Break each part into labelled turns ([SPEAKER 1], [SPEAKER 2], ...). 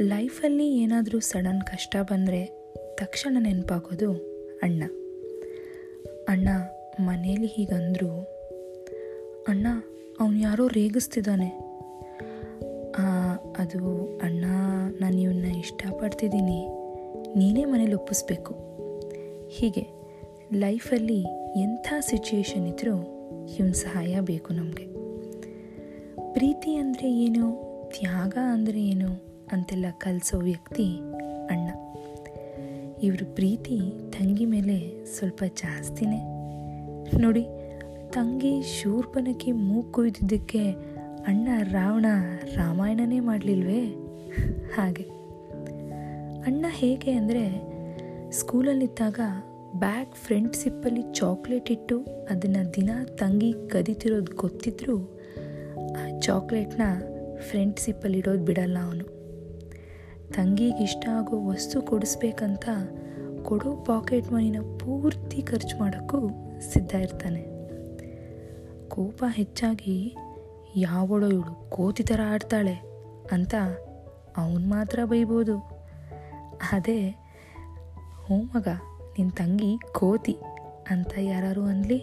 [SPEAKER 1] ಲೈಫಲ್ಲಿ ಏನಾದರೂ ಸಡನ್ ಕಷ್ಟ ಬಂದರೆ ತಕ್ಷಣ ನೆನಪಾಗೋದು ಅಣ್ಣ. ಅಣ್ಣ ಮನೇಲಿ ಹೀಗಂದ್ರು, ಅಣ್ಣ, ಅವನು ಯಾರೋ ರೇಗಿಸ್ತಿದ್ದಾನೆ. ಅದು ಅಣ್ಣ, ನಾನು ಇವನ್ನ ಇಷ್ಟಪಡ್ತಿದ್ದೀನಿ. ನೀನೇ ಮನೇಲಿ ಒಪ್ಪಿಸ್ಬೇಕು. ಹೀಗೆ ಲೈಫಲ್ಲಿ ಎಂಥ ಸಿಚುಯೇಷನ್ ಇದ್ದರೂ ಇವನ ಸಹಾಯ ಬೇಕು ನಮಗೆ. ಪ್ರೀತಿ ಅಂದರೆ ಏನು? ತ್ಯಾಗ ಅಂದರೆ ಏನು ಅಂತೆಲ್ಲ ಕಲಿಸೋ ವ್ಯಕ್ತಿ ಅಣ್ಣ. ಇವ್ರ ಪ್ರೀತಿ ತಂಗಿ ಮೇಲೆ ಸ್ವಲ್ಪ ಜಾಸ್ತಿನೇ. ನೋಡಿ, ತಂಗಿ ಶೂರ್ಪನಕ್ಕೆ ಮೂಗು ಕೊಯ್ದಿದ್ದಕ್ಕೆ ಅಣ್ಣ ರಾವಣ ರಾಮಾಯಣನೇ ಮಾಡಲಿಲ್ವೇ? ಹಾಗೆ. ಅಣ್ಣ ಹೇಗೆ ಅಂದರೆ, ಸ್ಕೂಲಲ್ಲಿದ್ದಾಗ ಬ್ಯಾಗ್ ಫ್ರಂಟ್ ಸಿಪ್ಪಲ್ಲಿ ಚಾಕ್ಲೇಟ್ ಇಟ್ಟು ಅದನ್ನು ದಿನ ತಂಗಿ ಕದಿತಿರೋದು ಗೊತ್ತಿದ್ದರೂ ಆ ಚಾಕ್ಲೇಟ್ನ ಇಡೋದು ಬಿಡಲ್ಲ ಅವನು. ತಂಗಿಗೆ ಇಷ್ಟ ಆಗೋ ವಸ್ತು ಕೊಡಿಸ್ಬೇಕಂತ ಕೊಡೋ ಪಾಕೆಟ್ ಮನಿನ ಪೂರ್ತಿ ಖರ್ಚು ಮಾಡೋಕ್ಕೂ ಸಿದ್ಧ ಇರ್ತಾನೆ. ಕೋಪ ಹೆಚ್ಚಾಗಿ, ಯಾವಳೋ ಇವಳು ಕೋತಿ ಥರ ಆಡ್ತಾಳೆ ಅಂತ ಅವನು ಮಾತ್ರ ಬೈಬೋದು. ಅದೇ, ಹ್ಞೂ ಮಗ ನಿನ್ನ ತಂಗಿ ಕೋತಿ ಅಂತ ಯಾರು ಅನ್ಲಿ.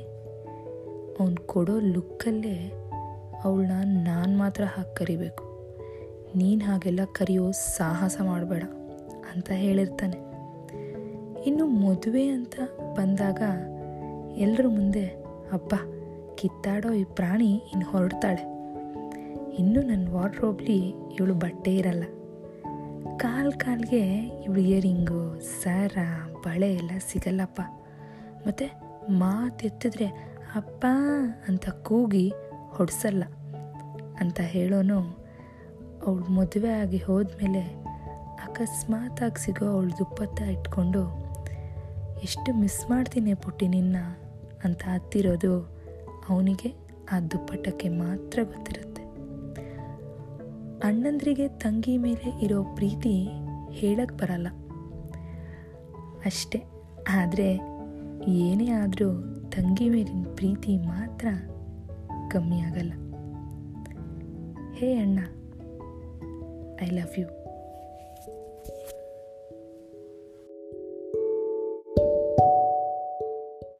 [SPEAKER 1] ಅವನು ಕೊಡೋ ಲುಕ್ಕಲ್ಲೇ ಅವಳನ್ನ ನಾನು ಮಾತ್ರ ಹಾಗೆ ಕರಿಬೇಕು. ನೀನು ಹಾಗೆಲ್ಲ ಕರೆಯೋ ಸಾಹಸ ಮಾಡಬೇಡ ಅಂತ ಹೇಳಿರ್ತಾನೆ. ಇನ್ನು ಮದುವೆ ಅಂತ ಬಂದಾಗ ಎಲ್ಲರ ಮುಂದೆ ಅಪ್ಪ ಕಿತ್ತಾಡೋ ಈ ಪ್ರಾಣಿ ಇನ್ನು ಹೊರಡ್ತಾಳೆ. ಇನ್ನು ನನ್ನ ವಾರ್ಡ್ರೋಬ್ಲಿ ಇವಳು ಬಟ್ಟೆ ಇರಲ್ಲ. ಕಾಲ್ ಕಾಲ್ಗೆ ಇವಳು ಇಯರಿಂಗು, ಸರ, ಬಳೆ ಎಲ್ಲ ಸಿಗಲ್ಲಪ್ಪ. ಮತ್ತು ಮಾತೆತ್ತಿದ್ರೆ ಅಪ್ಪ ಅಂತ ಕೂಗಿ ಹೊಡ್ಸಲ್ಲ ಅಂತ ಹೇಳೋನು ಅವಳು ಮದುವೆ ಆಗಿ ಹೋದ್ಮೇಲೆ ಅಕಸ್ಮಾತಾಗಿ ಸಿಗೋ ಅವಳು ದುಪ್ಪತ್ತ ಇಟ್ಕೊಂಡು, ಎಷ್ಟು ಮಿಸ್ ಮಾಡ್ತೀನಿ ಪುಟ್ಟಿ ನಿನ್ನ ಅಂತ ಹತ್ತಿರೋದು ಅವನಿಗೆ ಆ ದುಪ್ಪಟ್ಟಕ್ಕೆ ಮಾತ್ರ ಗೊತ್ತಿರುತ್ತೆ. ಅಣ್ಣಂದ್ರಿಗೆ ತಂಗಿ ಮೇಲೆ ಇರೋ ಪ್ರೀತಿ ಹೇಳಕ್ಕೆ ಬರಲ್ಲ. ಅಷ್ಟೇ, ಆದರೆ ಏನೇ ಆದರೂ ತಂಗಿ ಮೇಲಿನ ಪ್ರೀತಿ ಮಾತ್ರ ಕಮ್ಮಿ ಆಗಲ್ಲ. ಹೇ ಅಣ್ಣ ಐ ಲವ್ ಯು